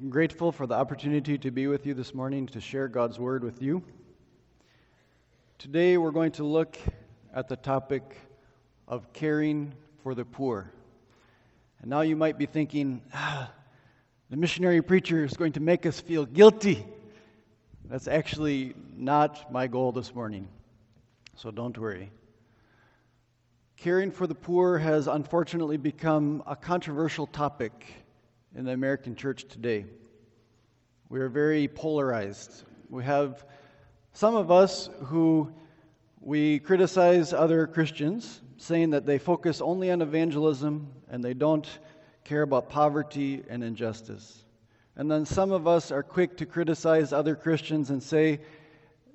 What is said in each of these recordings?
I'm grateful for the opportunity to be with you this morning to share God's Word with you. Today we're going to look at the topic of caring for the poor. And now you might be thinking, ah, the missionary preacher is going to make us feel guilty. That's actually not my goal this morning, so don't worry. Caring for the poor has unfortunately become a controversial topic in the American church today. We are very polarized. We have some of us who we criticize other Christians, saying that they focus only on evangelism and they don't care about poverty and injustice. And then some of us are quick to criticize other Christians and say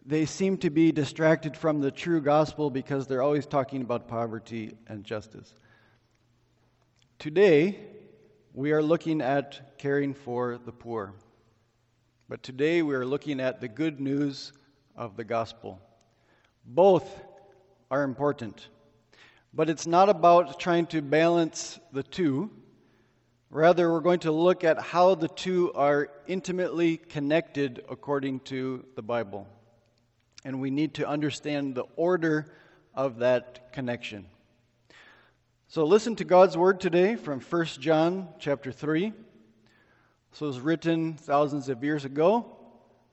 they seem to be distracted from the true gospel because they're always talking about poverty and justice. Today, we are looking at caring for the poor. But today we are looking at the good news of the gospel. Both are important. But it's not about trying to balance the two. Rather, we're going to look at how the two are intimately connected according to the Bible. And we need to understand the order of that connection. So listen to God's word today from 1 John chapter 3. This was written thousands of years ago,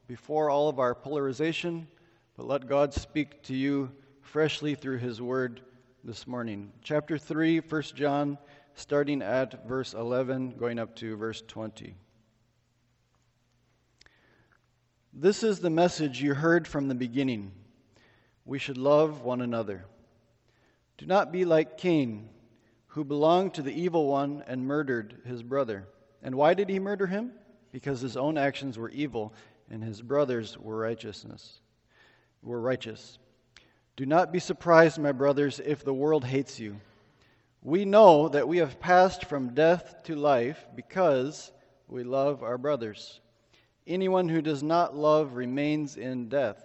before all of our polarization, but let God speak to you freshly through his word this morning. Chapter 3, 1 John, starting at verse 11, going up to verse 20. This is the message you heard from the beginning. We should love one another. Do not be like Cain who belonged to the evil one and murdered his brother. And why did he murder him? Because his own actions were evil and his brothers were righteousness. Were righteous. Do not be surprised, my brothers, if the world hates you. We know that we have passed from death to life because we love our brothers. Anyone who does not love remains in death.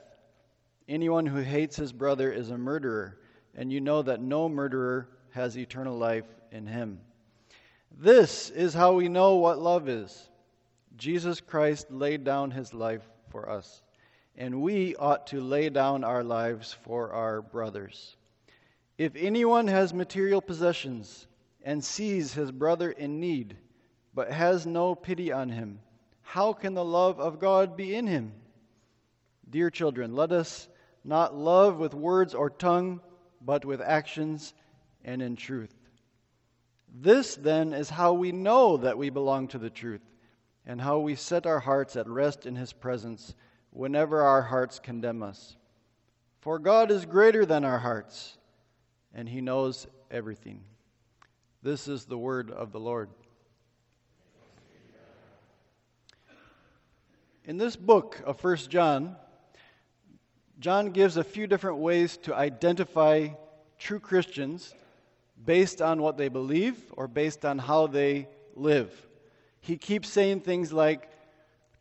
Anyone who hates his brother is a murderer, and you know that no murderer has eternal life in him. This is how we know what love is. Jesus Christ laid down his life for us, and we ought to lay down our lives for our brothers. If anyone has material possessions and sees his brother in need, but has no pity on him, how can the love of God be in him? Dear children, let us not love with words or tongue, but with actions and in truth. This, then, is how we know that we belong to the truth, and how we set our hearts at rest in His presence whenever our hearts condemn us. For God is greater than our hearts, and He knows everything. This is the word of the Lord. In this book of First John, John gives a few different ways to identify true Christians based on what they believe or based on how they live. He keeps saying things like,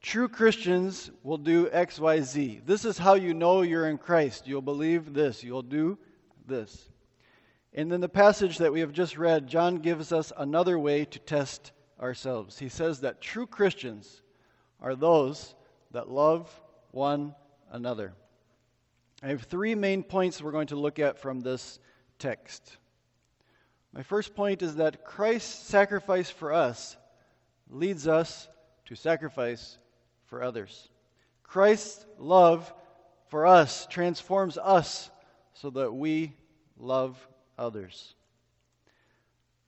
True Christians will do X, Y, Z. This is how you know you're in Christ. You'll believe this. You'll do this. And then the passage that we have just read, John gives us another way to test ourselves. He says that true Christians are those that love one another. I have three main points we're going to look at from this text. My first point is that Christ's sacrifice for us leads us to sacrifice for others. Christ's love for us transforms us so that we love others.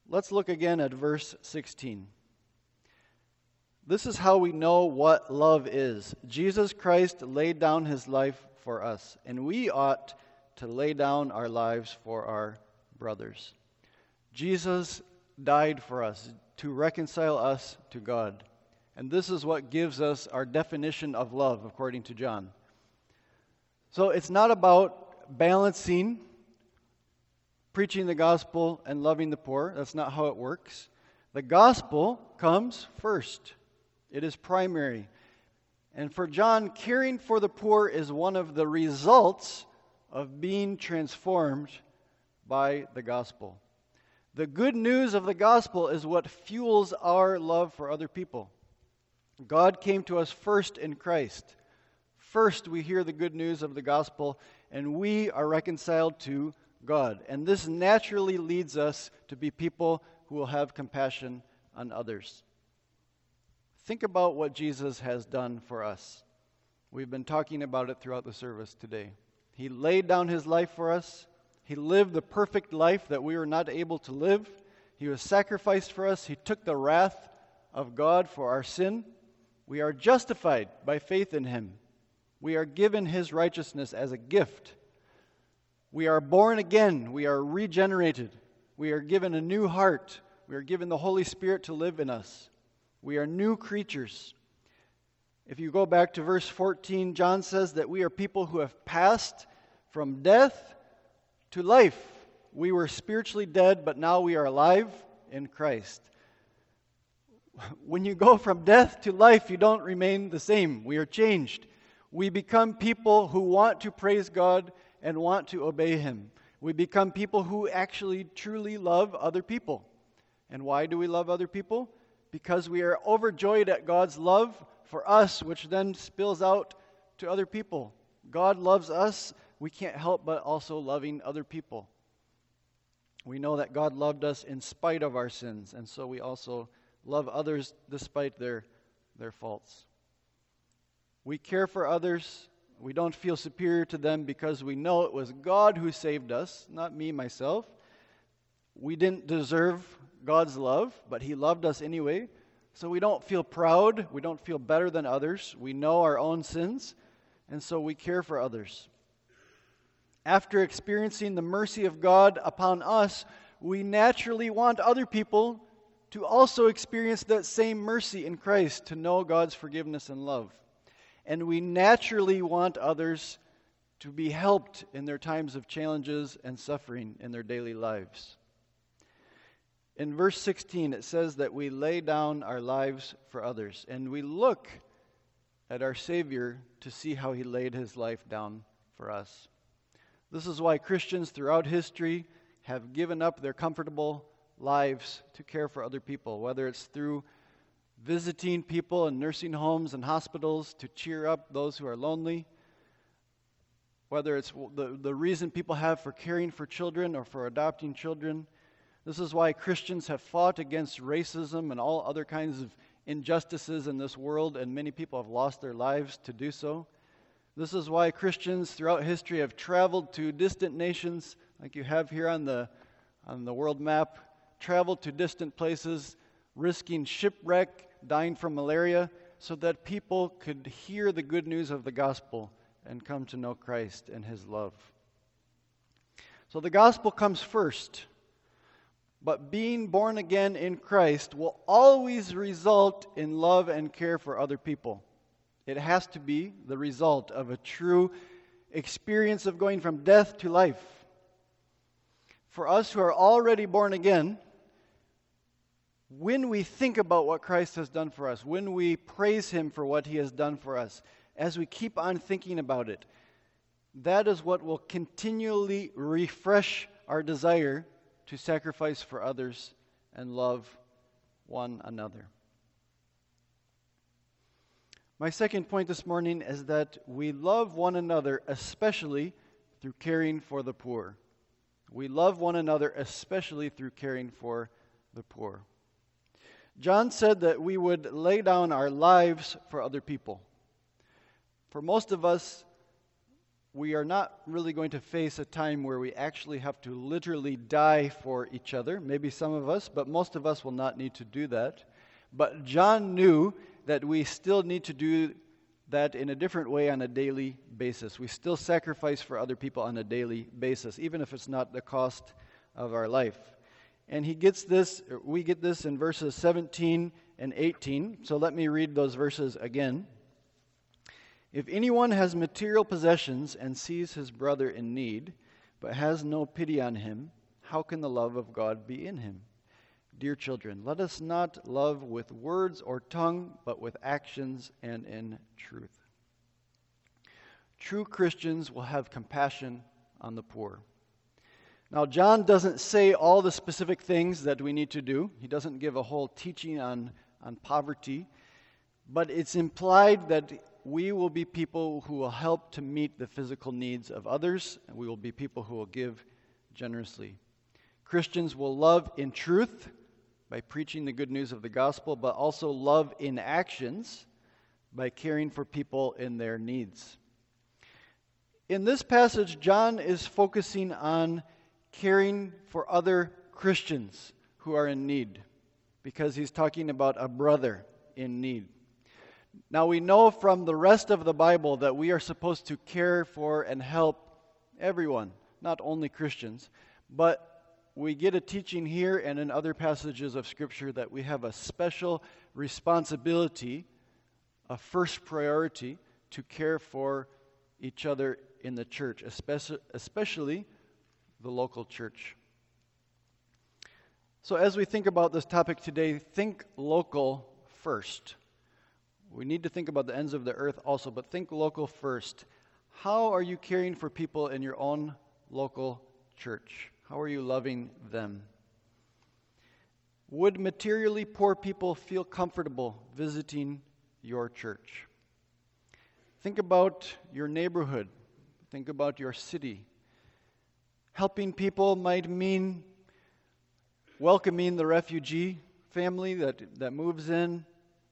Let's look again at verse 16. This is how we know what love is. Jesus Christ laid down his life for us, and we ought to lay down our lives for our brothers. Jesus died for us to reconcile us to God. And this is what gives us our definition of love, according to John. So it's not about balancing preaching the gospel and loving the poor. That's not how it works. The gospel comes first, it is primary. And for John, caring for the poor is one of the results of being transformed by the gospel. The good news of the gospel is what fuels our love for other people. God came to us first in Christ. First, we hear the good news of the gospel, and we are reconciled to God. And this naturally leads us to be people who will have compassion on others. Think about what Jesus has done for us. We've been talking about it throughout the service today. He laid down his life for us. He lived the perfect life that we were not able to live. He was sacrificed for us. He took the wrath of God for our sin. We are justified by faith in him. We are given his righteousness as a gift. We are born again. We are regenerated. We are given a new heart. We are given the Holy Spirit to live in us. We are new creatures. If you go back to verse 14, John says that we are people who have passed from death to life. We were spiritually dead, but now we are alive in Christ. When you go from death to life, you don't remain the same. We are changed. We become people who want to praise God and want to obey Him. We become people who actually truly love other people. And why do we love other people? Because we are overjoyed at God's love for us, which then spills out to other people. God loves us. We can't help but also loving other people. We know that God loved us in spite of our sins, and so we also love others despite their, their faults. We care for others. We don't feel superior to them because we know it was God who saved us, not me, myself. We didn't deserve God's love, but He loved us anyway. So we don't feel proud. We don't feel better than others. We know our own sins, and so we care for others. After experiencing the mercy of God upon us, we naturally want other people to also experience that same mercy in Christ, to know God's forgiveness and love and we naturally want others to be helped in their times of challenges and suffering in their daily lives. In verse 16, it says that we lay down our lives for others, and we look at our Savior to see how he laid his life down for us. This is why Christians throughout history have given up their comfortable lives to care for other people, whether it's through visiting people in nursing homes and hospitals to cheer up those who are lonely, whether it's the, the reason people have for caring for children or for adopting children. This is why Christians have fought against racism and all other kinds of injustices in this world, and many people have lost their lives to do so. This is why Christians throughout history have traveled to distant nations, like you have here on the, on the world map, traveled to distant places, risking shipwreck dying from malaria, so that people could hear the good news of the gospel and come to know Christ and his love. So the gospel comes first. But being born again in Christ will always result in love and care for other people. It has to be the result of a true experience of going from death to life. For us who are already born again, when we think about what Christ has done for us, when we praise Him for what He has done for us, as we keep on thinking about it, that is what will continually refresh our desire to sacrifice for others and love one another. My second point this morning is that we love one another, especially through caring for the poor. We love one another, especially through caring for the poor. John said that we would lay down our lives for other people. For most of us, we are not really going to face a time where we actually have to literally die for each other. Maybe some of us, but most of us will not need to do that. But John knew that we still need to do that in a different way on a daily basis. We still sacrifice for other people on a daily basis, even if it's not the cost of our life. And he gets this, we get this in verses 17 and 18. So let me read those verses again. If anyone has material possessions and sees his brother in need, but has no pity on him, how can the love of God be in him? Dear children, let us not love with words or tongue, but with actions and in truth. True Christians will have compassion on the poor. Now, John doesn't say all the specific things that we need to do, he doesn't give a whole teaching on, on poverty. but it's implied that we will be people who will help to meet the physical needs of others, and we will be people who will give generously. Christians will love in truth by preaching the good news of the gospel, but also love in actions by caring for people in their needs. In this passage, John is focusing on caring for other Christians who are in need because he's talking about a brother in need. Now, we know from the rest of the Bible that we are supposed to care for and help everyone, not only Christians. But we get a teaching here and in other passages of Scripture that we have a special responsibility, a first priority, to care for each other in the church, especially the local church. So, as we think about this topic today, think local first. We need to think about the ends of the earth also, but think local first. How are you caring for people in your own local church? How are you loving them? Would materially poor people feel comfortable visiting your church? Think about your neighborhood. Think about your city. Helping people might mean welcoming the refugee family that, that moves in,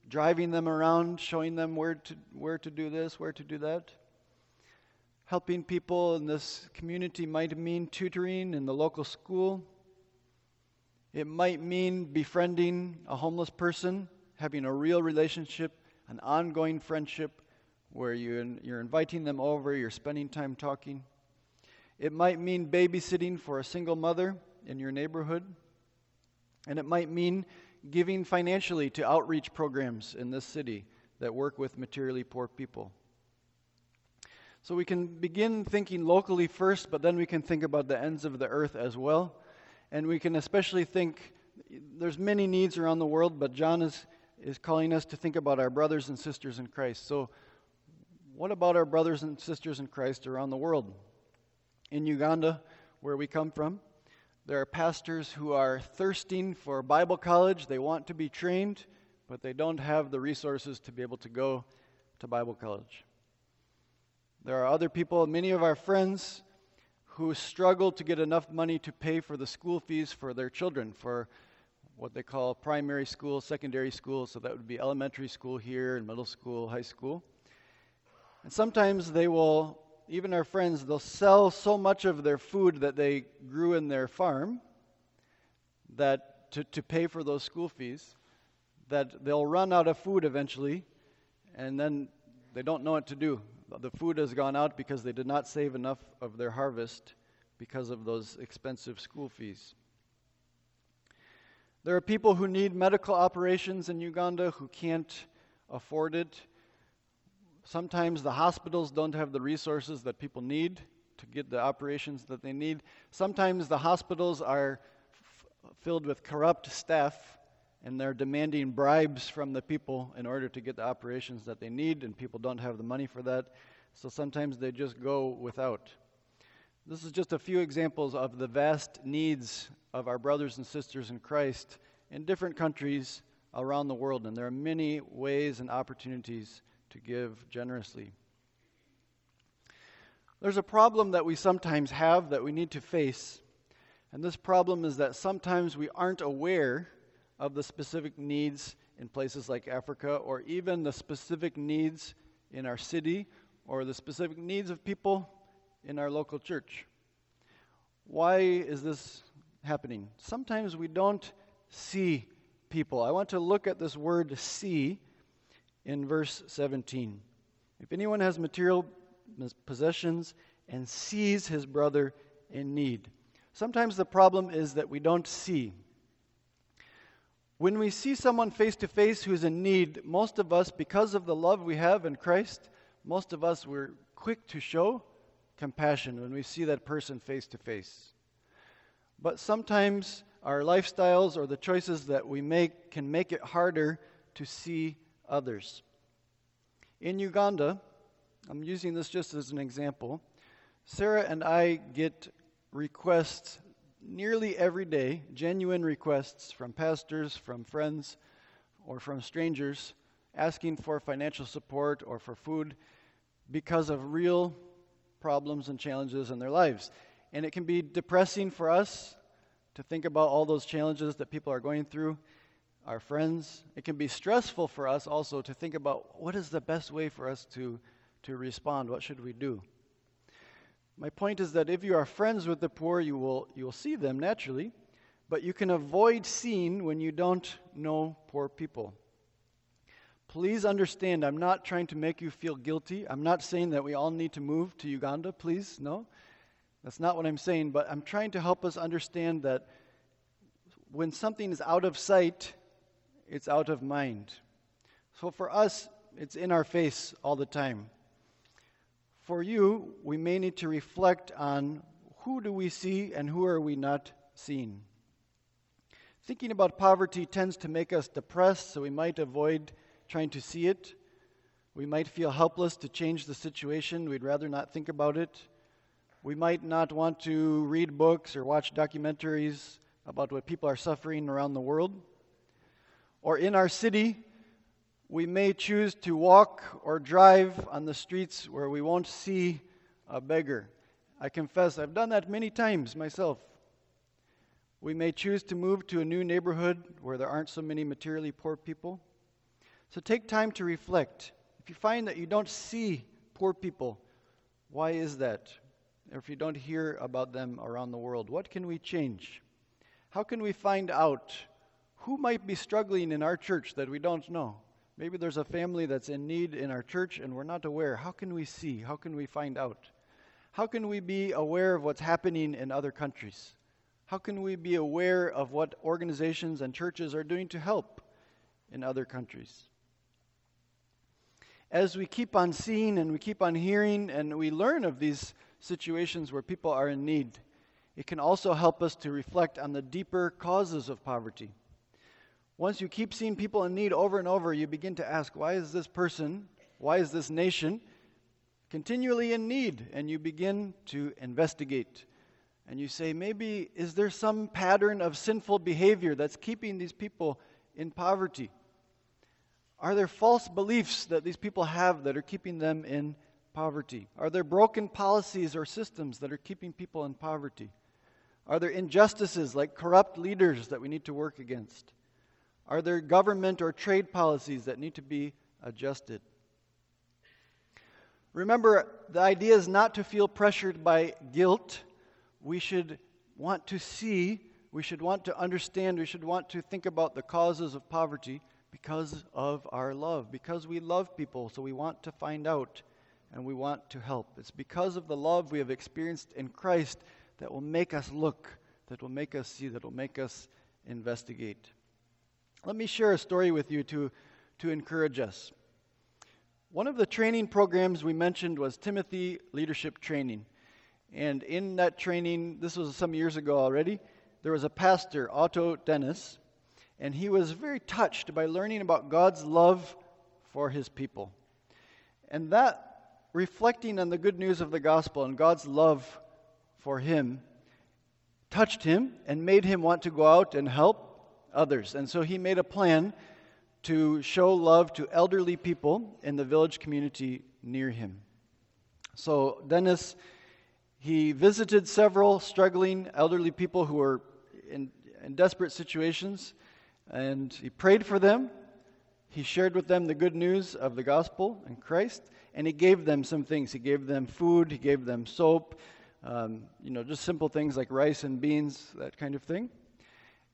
driving them around, showing them where to, where to do this, where to do that. Helping people in this community might mean tutoring in the local school. It might mean befriending a homeless person, having a real relationship, an ongoing friendship where you, you're inviting them over, you're spending time talking. It might mean babysitting for a single mother in your neighborhood. And it might mean giving financially to outreach programs in this city that work with materially poor people. So we can begin thinking locally first, but then we can think about the ends of the earth as well. And we can especially think there's many needs around the world, but John is, is calling us to think about our brothers and sisters in Christ. So, what about our brothers and sisters in Christ around the world? In Uganda, where we come from, there are pastors who are thirsting for Bible college. They want to be trained, but they don't have the resources to be able to go to Bible college. There are other people, many of our friends, who struggle to get enough money to pay for the school fees for their children, for what they call primary school, secondary school. So that would be elementary school here, and middle school, high school. And sometimes they will even our friends, they'll sell so much of their food that they grew in their farm that to, to pay for those school fees that they'll run out of food eventually and then they don't know what to do. The food has gone out because they did not save enough of their harvest because of those expensive school fees. There are people who need medical operations in Uganda who can't afford it Sometimes the hospitals don't have the resources that people need to get the operations that they need. Sometimes the hospitals are f- filled with corrupt staff and they're demanding bribes from the people in order to get the operations that they need, and people don't have the money for that. So sometimes they just go without. This is just a few examples of the vast needs of our brothers and sisters in Christ in different countries around the world, and there are many ways and opportunities to give generously. There's a problem that we sometimes have that we need to face, and this problem is that sometimes we aren't aware of the specific needs in places like Africa or even the specific needs in our city or the specific needs of people in our local church. Why is this happening? Sometimes we don't see people. I want to look at this word see in verse 17. If anyone has material possessions and sees his brother in need. Sometimes the problem is that we don't see. When we see someone face to face who's in need, most of us, because of the love we have in Christ, most of us we're quick to show compassion when we see that person face to face. But sometimes our lifestyles or the choices that we make can make it harder to see others. In Uganda, I'm using this just as an example, Sarah and I get requests nearly every day, genuine requests from pastors, from friends, or from strangers asking for financial support or for food because of real problems and challenges in their lives. And it can be depressing for us to think about all those challenges that people are going through, our friends. It can be stressful for us also to think about what is the best way for us to, to respond? What should we do? My point is that if you are friends with the poor, you will, you will see them naturally, but you can avoid seeing when you don't know poor people. Please understand, I'm not trying to make you feel guilty. I'm not saying that we all need to move to Uganda, please, no. That's not what I'm saying, but I'm trying to help us understand that when something is out of sight, it's out of mind. So for us, it's in our face all the time. For you, we may need to reflect on who do we see and who are we not seeing. Thinking about poverty tends to make us depressed, so we might avoid trying to see it. We might feel helpless to change the situation. We'd rather not think about it. We might not want to read books or watch documentaries about what people are suffering around the world. Or in our city, we may choose to walk or drive on the streets where we won't see a beggar. I confess, I've done that many times myself. We may choose to move to a new neighborhood where there aren't so many materially poor people. So take time to reflect. If you find that you don't see poor people, why is that? or if you don't hear about them around the world? What can we change? How can we find out who might be struggling in our church that we don't know? Maybe there's a family that's in need in our church and we're not aware. How can we see? How can we find out? How can we be aware of what's happening in other countries? How can we be aware of what organizations and churches are doing to help in other countries? As we keep on seeing and we keep on hearing and we learn of these situations where people are in need. It can also help us to reflect on the deeper causes of poverty. Once you keep seeing people in need over and over, you begin to ask, why is this person, why is this nation continually in need? And you begin to investigate. And you say, maybe is there some pattern of sinful behavior that's keeping these people in poverty? Are there false beliefs that these people have that are keeping them in poverty? Are there broken policies or systems that are keeping people in poverty? Are there injustices like corrupt leaders that we need to work against? Are there government or trade policies that need to be adjusted? Remember, the idea is not to feel pressured by guilt. We should want to see, we should want to understand, we should want to think about the causes of poverty because of our love, because we love people, so we want to find out and we want to help. It's because of the love we have experienced in Christ that will make us look, that will make us see, that will make us investigate. Let me share a story with you to, to encourage us. One of the training programs we mentioned was Timothy Leadership Training. And in that training, this was some years ago already, there was a pastor, Otto Dennis, and he was very touched by learning about God's love for his people. And that reflecting on the good news of the gospel and God's love for him touched him and made him want to go out and help others. And so he made a plan to show love to elderly people in the village community near him. So Dennis, he visited several struggling elderly people who were in, in desperate situations, and he prayed for them. He shared with them the good news of the gospel and Christ and he gave them some things. He gave them food, he gave them soap, um, you know, just simple things like rice and beans, that kind of thing.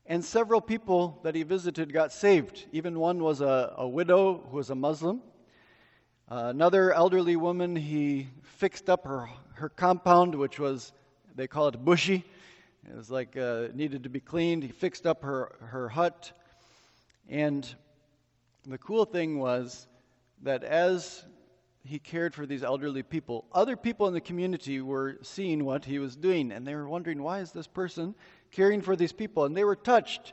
And several people that he visited got saved. Even one was a, a widow who was a Muslim. Uh, another elderly woman, he fixed up her, her compound, which was, they call it bushy. It was like uh, needed to be cleaned. He fixed up her, her hut. And the cool thing was that as he cared for these elderly people. Other people in the community were seeing what he was doing, and they were wondering, why is this person caring for these people? And they were touched.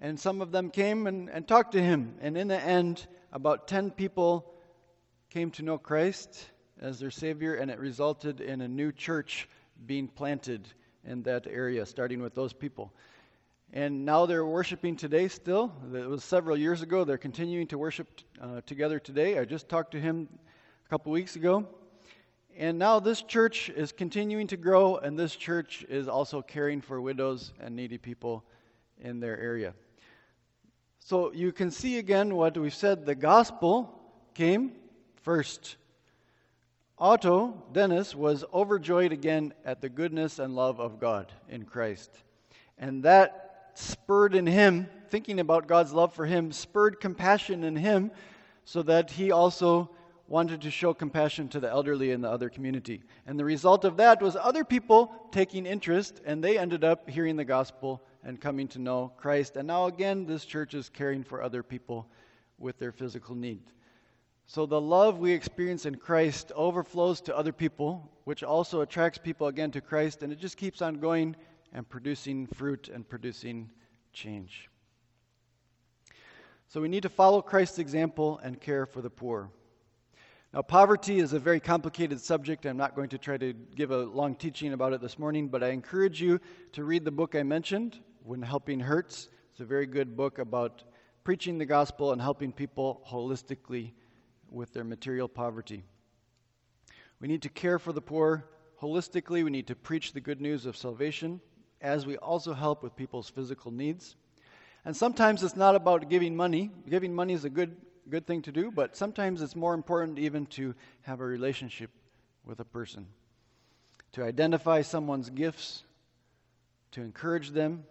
And some of them came and, and talked to him. And in the end, about 10 people came to know Christ as their Savior, and it resulted in a new church being planted in that area, starting with those people. And now they're worshiping today still. It was several years ago. They're continuing to worship uh, together today. I just talked to him a couple weeks ago. And now this church is continuing to grow, and this church is also caring for widows and needy people in their area. So you can see again what we've said the gospel came first. Otto, Dennis, was overjoyed again at the goodness and love of God in Christ. And that spurred in him, thinking about God's love for him, spurred compassion in him so that he also wanted to show compassion to the elderly in the other community. And the result of that was other people taking interest, and they ended up hearing the gospel and coming to know Christ. And now again, this church is caring for other people with their physical need. So the love we experience in Christ overflows to other people, which also attracts people again to Christ, and it just keeps on going and producing fruit and producing change. So we need to follow Christ's example and care for the poor. Now, poverty is a very complicated subject. I'm not going to try to give a long teaching about it this morning, but I encourage you to read the book I mentioned, When Helping Hurts. It's a very good book about preaching the gospel and helping people holistically with their material poverty. We need to care for the poor holistically. We need to preach the good news of salvation as we also help with people's physical needs. And sometimes it's not about giving money. Giving money is a good good thing to do, but sometimes it's more important even to have a relationship with a person, to identify someone's gifts, to encourage them.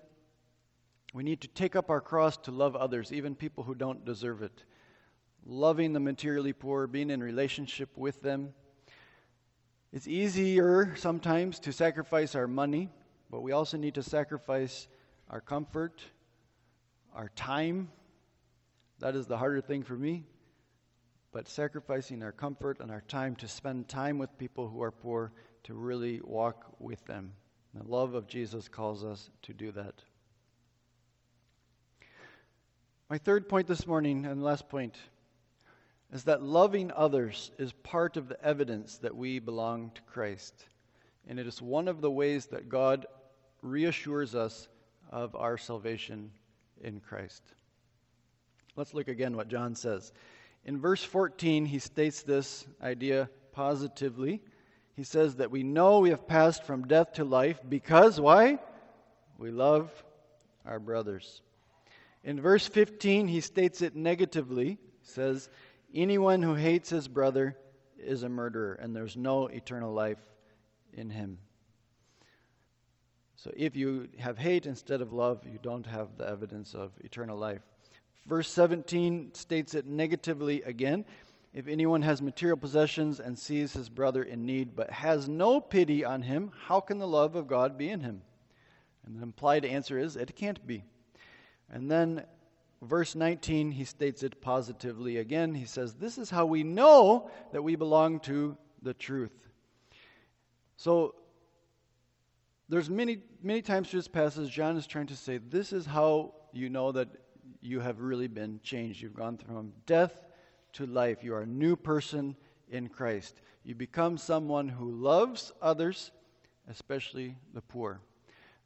We need to take up our cross to love others, even people who don't deserve it. Loving the materially poor, being in relationship with them. It's easier sometimes to sacrifice our money, but we also need to sacrifice our comfort, our time, that is the harder thing for me. But sacrificing our comfort and our time to spend time with people who are poor, to really walk with them. The love of Jesus calls us to do that. My third point this morning, and last point, is that loving others is part of the evidence that we belong to Christ. And it is one of the ways that God reassures us of our salvation in Christ. Let's look again what John says. In verse 14, he states this idea positively. He says that we know we have passed from death to life because, why? We love our brothers. In verse 15, he states it negatively. He says, Anyone who hates his brother is a murderer, and there's no eternal life in him. So if you have hate instead of love, you don't have the evidence of eternal life. Verse 17 states it negatively again. If anyone has material possessions and sees his brother in need, but has no pity on him, how can the love of God be in him? And the implied answer is it can't be. And then verse 19, he states it positively again. He says, This is how we know that we belong to the truth. So there's many, many times through this passage, John is trying to say, This is how you know that you have really been changed. You've gone from death to life. You are a new person in Christ. You become someone who loves others, especially the poor.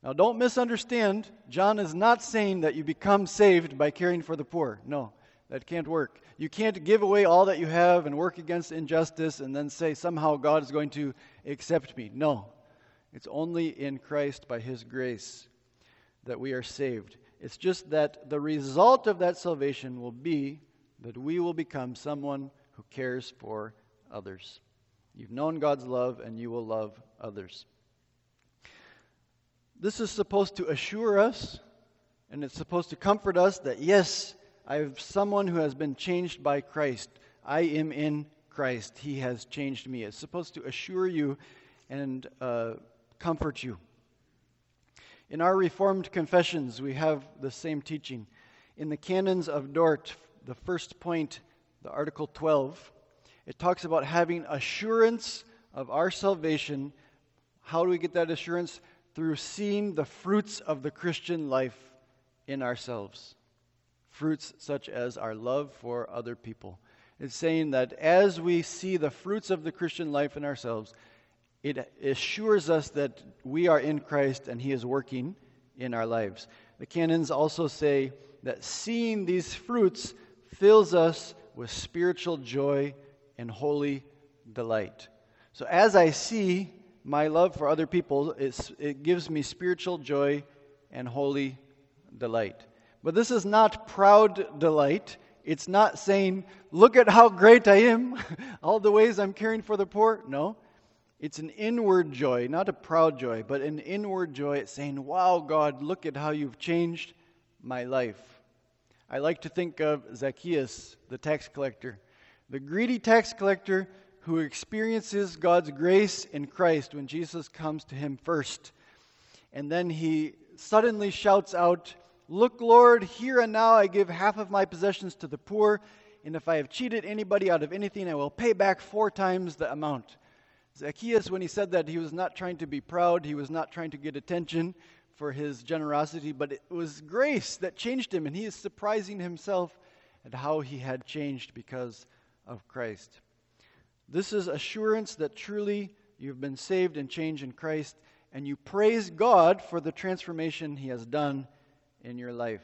Now, don't misunderstand. John is not saying that you become saved by caring for the poor. No, that can't work. You can't give away all that you have and work against injustice and then say somehow God is going to accept me. No, it's only in Christ by His grace that we are saved. It's just that the result of that salvation will be that we will become someone who cares for others. You've known God's love, and you will love others. This is supposed to assure us, and it's supposed to comfort us that, yes, I have someone who has been changed by Christ. I am in Christ. He has changed me. It's supposed to assure you and uh, comfort you. In our Reformed confessions, we have the same teaching. In the Canons of Dort, the first point, the Article 12, it talks about having assurance of our salvation. How do we get that assurance? Through seeing the fruits of the Christian life in ourselves. Fruits such as our love for other people. It's saying that as we see the fruits of the Christian life in ourselves, it assures us that we are in Christ and He is working in our lives. The canons also say that seeing these fruits fills us with spiritual joy and holy delight. So as I see my love for other people, it gives me spiritual joy and holy delight. But this is not proud delight. It's not saying, look at how great I am, all the ways I'm caring for the poor. No. It's an inward joy, not a proud joy, but an inward joy. It's saying, wow, God, look at how you've changed my life. I like to think of Zacchaeus, the tax collector, the greedy tax collector who experiences God's grace in Christ when Jesus comes to him first. And then he suddenly shouts out, Look, Lord, here and now I give half of my possessions to the poor, and if I have cheated anybody out of anything, I will pay back four times the amount. Zacchaeus, when he said that, he was not trying to be proud, he was not trying to get attention for his generosity, but it was grace that changed him, and he is surprising himself at how he had changed because of Christ. This is assurance that truly you've been saved and changed in Christ, and you praise God for the transformation he has done in your life.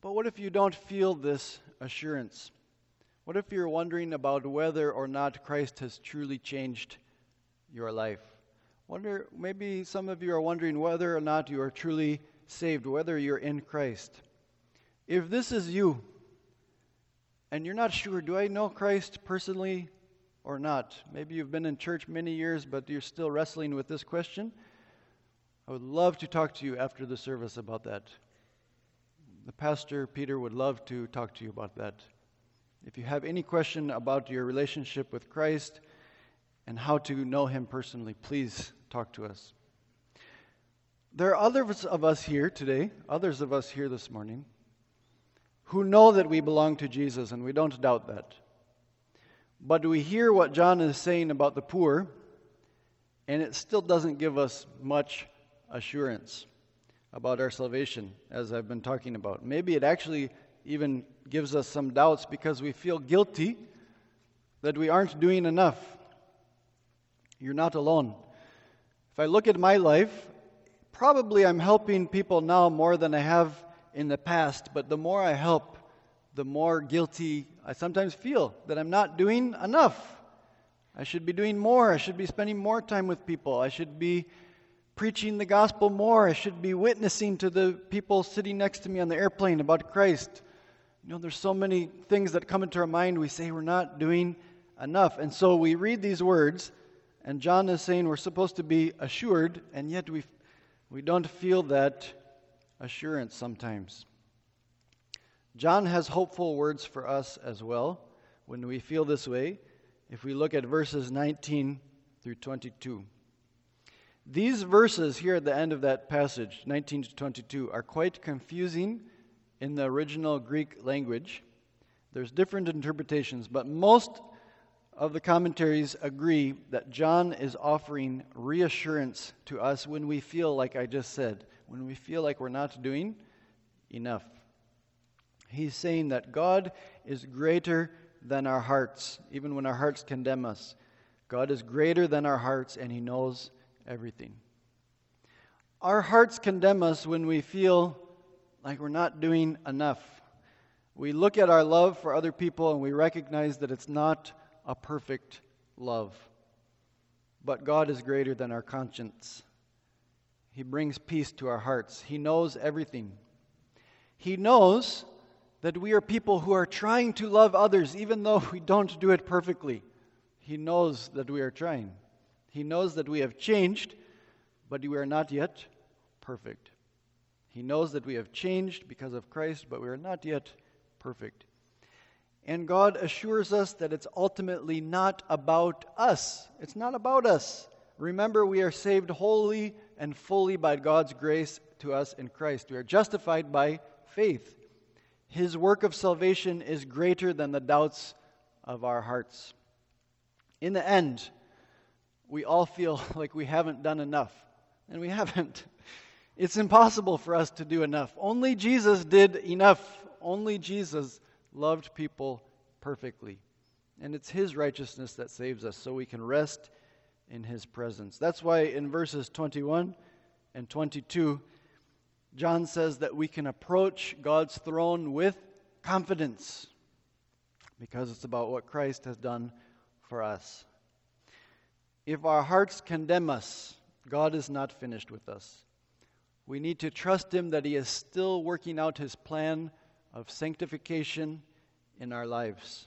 But what if you don't feel this assurance? What if you're wondering about whether or not Christ has truly changed your life? Wonder maybe some of you are wondering whether or not you are truly saved, whether you're in Christ. If this is you, and you're not sure, do I know Christ personally or not? Maybe you've been in church many years, but you're still wrestling with this question. I would love to talk to you after the service about that. The pastor, Peter, would love to talk to you about that. If you have any question about your relationship with Christ and how to know Him personally, please talk to us. There are others of us here today, others of us here this morning, who know that we belong to Jesus, and we don't doubt that. But we hear what John is saying about the poor, and it still doesn't give us much assurance about our salvation, as I've been talking about. Maybe it actually even gives us some doubts because we feel guilty that we aren't doing enough. You're not alone. If I look at my life, probably I'm helping people now more than I have in the past, but the more I help, the more guilty I sometimes feel that I'm not doing enough. I should be doing more. I should be spending more time with people. I should be preaching the gospel more. I should be witnessing to the people sitting next to me on the airplane about Christ. You know, there's so many things that come into our mind. We say we're not doing enough. And so we read these words, and John is saying we're supposed to be assured, and yet we, we don't feel that assurance sometimes. John has hopeful words for us as well when we feel this way. If we look at verses 19 through 22. These verses here at the end of that passage, 19 to 22, are quite confusing in the original Greek language. There's different interpretations, but most of the commentaries agree that John is offering reassurance to us when we feel like I just said, when we feel like we're not doing enough. He's saying that God is greater than our hearts, even when our hearts condemn us. God is greater than our hearts, and He knows everything. Our hearts condemn us when we feel like we're not doing enough. We look at our love for other people and we recognize that it's not a perfect love. But God is greater than our conscience. He brings peace to our hearts. He knows everything. He knows that we are people who are trying to love others even though we don't do it perfectly. He knows that we are trying. He knows that we have changed, but we are not yet perfect. He knows that we have changed because of Christ, but we are not yet perfect. And God assures us that it's ultimately not about us. It's not about us. Remember, we are saved wholly and fully by God's grace to us in Christ. We are justified by faith. His work of salvation is greater than the doubts of our hearts. In the end, we all feel like we haven't done enough. And we haven't. It's impossible for us to do enough. Only Jesus did enough. Only Jesus loved people perfectly. And it's His righteousness that saves us, so we can rest in His presence. That's why in verses 21 and 22, John says that we can approach God's throne with confidence because it's about what Christ has done for us. If our hearts condemn us, God is not finished with us. We need to trust Him that He is still working out His plan of sanctification in our lives.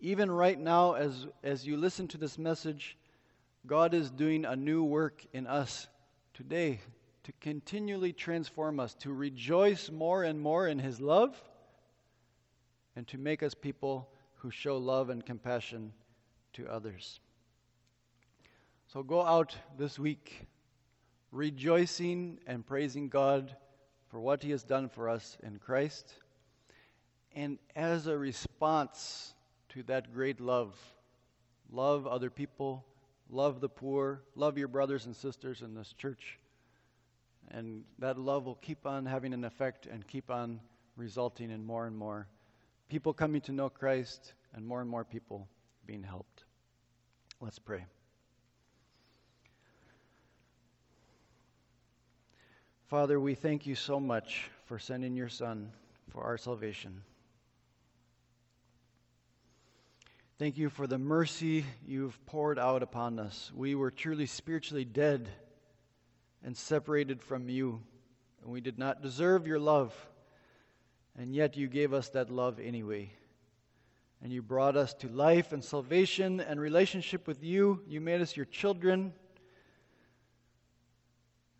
Even right now, as, as you listen to this message, God is doing a new work in us today to continually transform us, to rejoice more and more in His love, and to make us people who show love and compassion to others. So go out this week rejoicing and praising God for what He has done for us in Christ. And as a response to that great love, love other people, love the poor, love your brothers and sisters in this church. And that love will keep on having an effect and keep on resulting in more and more people coming to know Christ and more and more people being helped. Let's pray. Father, we thank you so much for sending your Son for our salvation. Thank you for the mercy you've poured out upon us. We were truly spiritually dead and separated from you, and we did not deserve your love, and yet you gave us that love anyway. And you brought us to life and salvation and relationship with you. You made us your children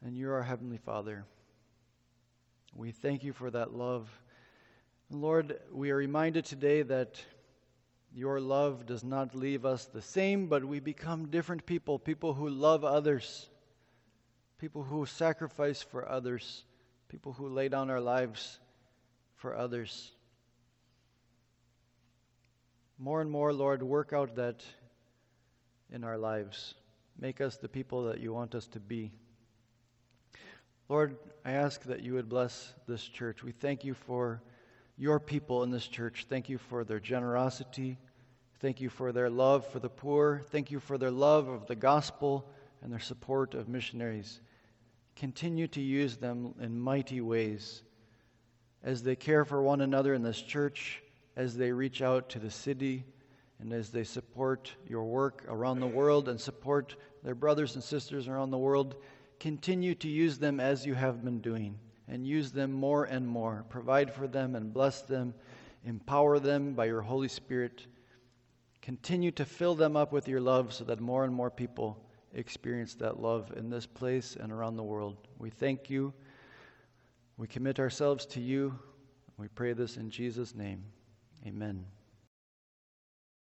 and you're our Heavenly Father. We thank you for that love. Lord, we are reminded today that your love does not leave us the same, but we become different people, people who love others, people who sacrifice for others, people who lay down our lives for others. More and more, Lord, work out that in our lives. Make us the people that you want us to be. Lord, I ask that you would bless this church. We thank you for your people in this church. Thank you for their generosity. Thank you for their love for the poor. Thank you for their love of the gospel and their support of missionaries. Continue to use them in mighty ways as they care for one another in this church, as they reach out to the city, and as they support your work around the world and support their brothers and sisters around the world continue to use them as you have been doing and use them more and more. Provide for them and bless them. Empower them by your Holy Spirit. Continue to fill them up with your love so that more and more people experience that love in this place and around the world. We thank you. We commit ourselves to you. We pray this in Jesus' name. Amen.